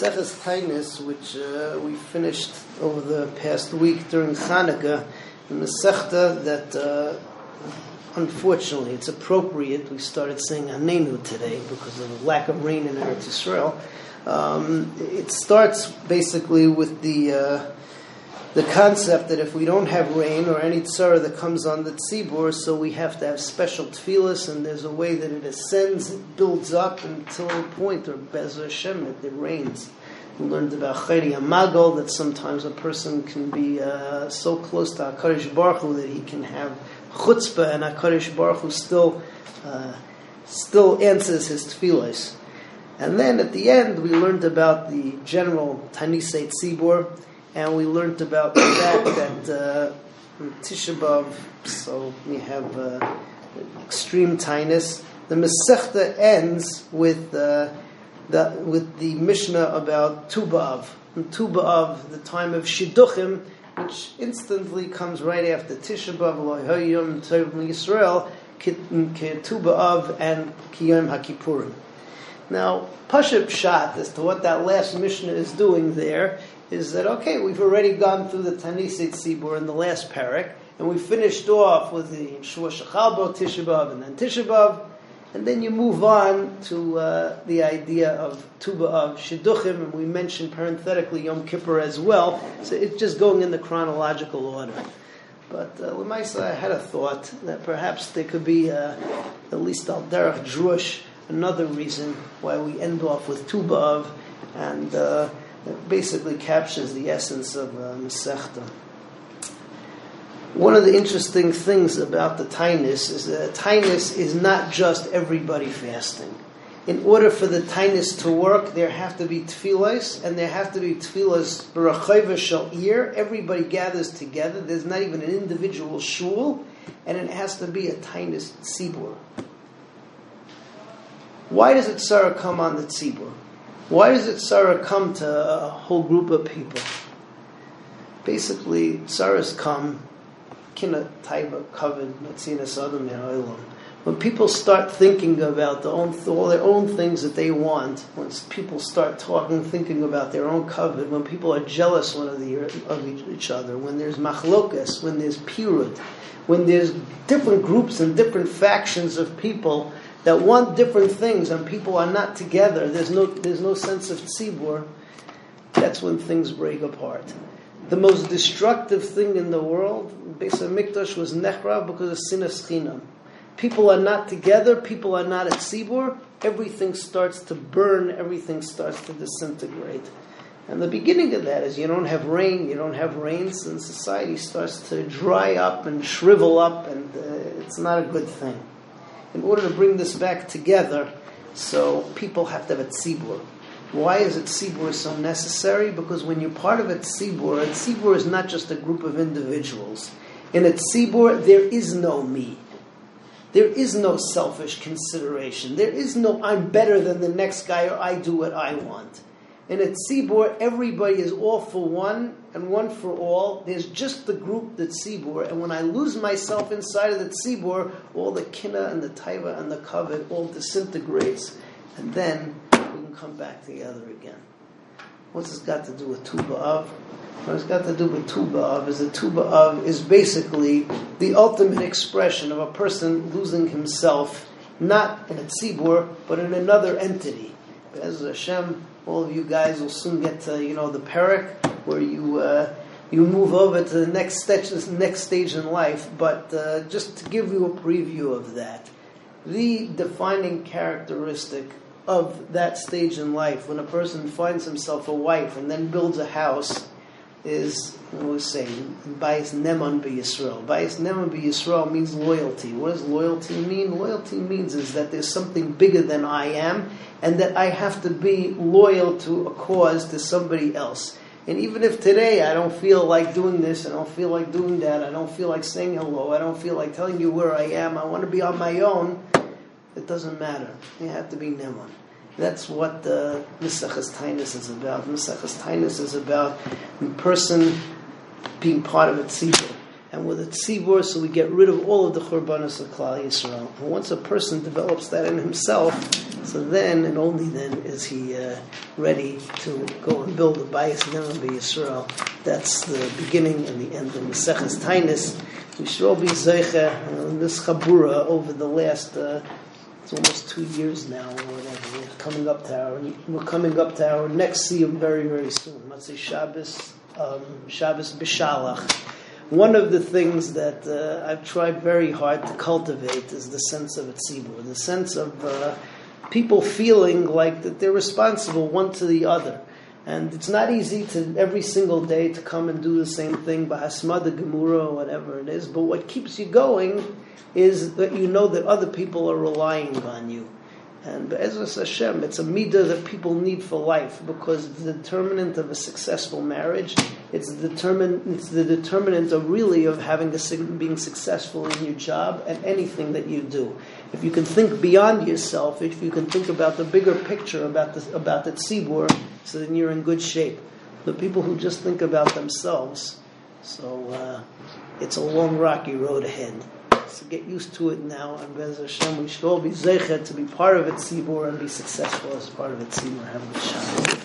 Maseches Tainis, which uh, we finished over the past week during Hanukkah, the Masechta that, uh, unfortunately, it's appropriate. We started saying Anenu today because of the lack of rain in Eretz Yisrael. Um, it starts basically with the uh, the concept that if we don't have rain or any tzara that comes on the tzibur, so we have to have special tefillas, and there's a way that it ascends, it builds up until a point, or Bezer Hashem, that it rains. We learned about Chayri Amagal, that sometimes a person can be uh, so close to HaKadosh Baruch Hu that he can have chutzpah, and HaKadosh Baruch Hu still, uh, still answers his tefillas. And then at the end, we learned about the general Tanisei Tzibur, and we learned about the fact that uh, Tisha B'av, so we have uh, extreme tinus. The Masechta ends with uh, the with the Mishnah about Tu B'av. And Tu B'av, the time of Shidduchim, which instantly comes right after Tisha B'av, Lo'hoyim Tov Yisrael, Tu B'av, and Kiyom HaKippurim. Now, Pashup Shat as to what that last Mishnah is doing there is that okay? We've already gone through the Tanisit Sibur in the last parak, and we finished off with the Shua Shachalbo Tisha B'av and then Tisha B'av, and then you move on to uh, the idea of Tu B'av Shidduchim, and we mentioned parenthetically Yom Kippur as well. So it's just going in the chronological order. But uh, Lemaisa, I had a thought that perhaps there could be uh, at least al derech drush, another reason why we end off with Tu B'av, and uh, it basically captures the essence of uh, Masechta. One of the interesting things about the Tainus is that Tainus is not just everybody fasting. In order for the Tainus to work, there have to be tefillas, and there have to be tefillas barachayva shal Everybody gathers together. There's not even an individual shul, and it has to be a Tainus tzibur. Why does it tzara come on the tzibur? Why does it tzara come to a whole group of people? Basically, Sarah's come, kina taiva covered, matzina sadam When people start thinking about the own, all their own things that they want, when people start talking, thinking about their own kavod, when people are jealous one of, the, of each other, when there's machlokas, when there's pirut, when there's different groups and different factions of people that want different things and people are not together, there's no, there's no sense of tzibur, that's when things break apart. The most destructive thing in the world, Beis Mikdash, was Nechrav because of sinas chinam. People are not together, people are not at tzibur, everything starts to burn, everything starts to disintegrate. And the beginning of that is you don't have rain, you don't have rains, and society starts to dry up and shrivel up, and uh, it's not a good thing in order to bring this back together, so people have to have a tzibur. Why is it tzibur so necessary? Because when you're part of a tzibur, a tzibur is not just a group of individuals. In a tzibur, there is no me. There is no selfish consideration. There is no I'm better than the next guy or I do what I want. In a tzibur, everybody is all for one and one for all. There's just the group, the tzibur, and when I lose myself inside of the tzibur, all the kina and the taiva and the kavod all disintegrates, and then we can come back together again. What's this got to do with Tu B'av? What it's got to do with Tu B'av is that Tu B'av is basically the ultimate expression of a person losing himself, not in a tzibur, but in another entity. As Hashem, all of you guys will soon get to, you know, the parak where you uh, you move over to the next stage, next stage in life. But uh, just to give you a preview of that, the defining characteristic of that stage in life, when a person finds himself a wife and then builds a house, is what we say bayis Neman Be Yisrael. Bayis Neman Be Yisrael means loyalty. What does loyalty mean? Loyalty means is that there's something bigger than I am, and that I have to be loyal to a cause to somebody else. And even if today I don't feel like doing this, I don't feel like doing that, I don't feel like saying hello, I don't feel like telling you where I am, I want to be on my own, it doesn't matter. You have to be Neman. That's what the Misachas Tainus is about. Misachas Tainus is about a person being part of a tzibur. And with a tzibur, so we get rid of all of the churbanos of Klal Yisrael. And once a person develops that in himself, So then, and only then, is he uh, ready to go and build a bayis Ne'em Yisrael. That's the beginning and the end of Maseches Tainis. We should all be Zeicha this Chabura over the last, uh, it's almost two years now, or whatever. We're coming up to our, we're coming up to our next Siyum very, very soon. Matzei Shabbos, um, Shabbos B'Shalach. One of the things that uh, I've tried very hard to cultivate is the sense of a tzibur, the sense of uh, people feeling like that they're responsible one to the other. And it's not easy to every single day to come and do the same thing, bahasmada gemura or whatever it is. But what keeps you going is that you know that other people are relying on you. And Be'ezras Hashem, it's a midah that people need for life because it's the determinant of a successful marriage. It's the determinant, it's the determinant of really of having a, being successful in your job and anything that you do. If you can think beyond yourself, if you can think about the bigger picture about the, about the tzibur, so then you're in good shape. The people who just think about themselves, so uh, it's a long, rocky road ahead. So get used to it now, and Bez Hashem, we should all be zeichet to be part of it, tzibur, and be successful as part of it, tzibur. Have a good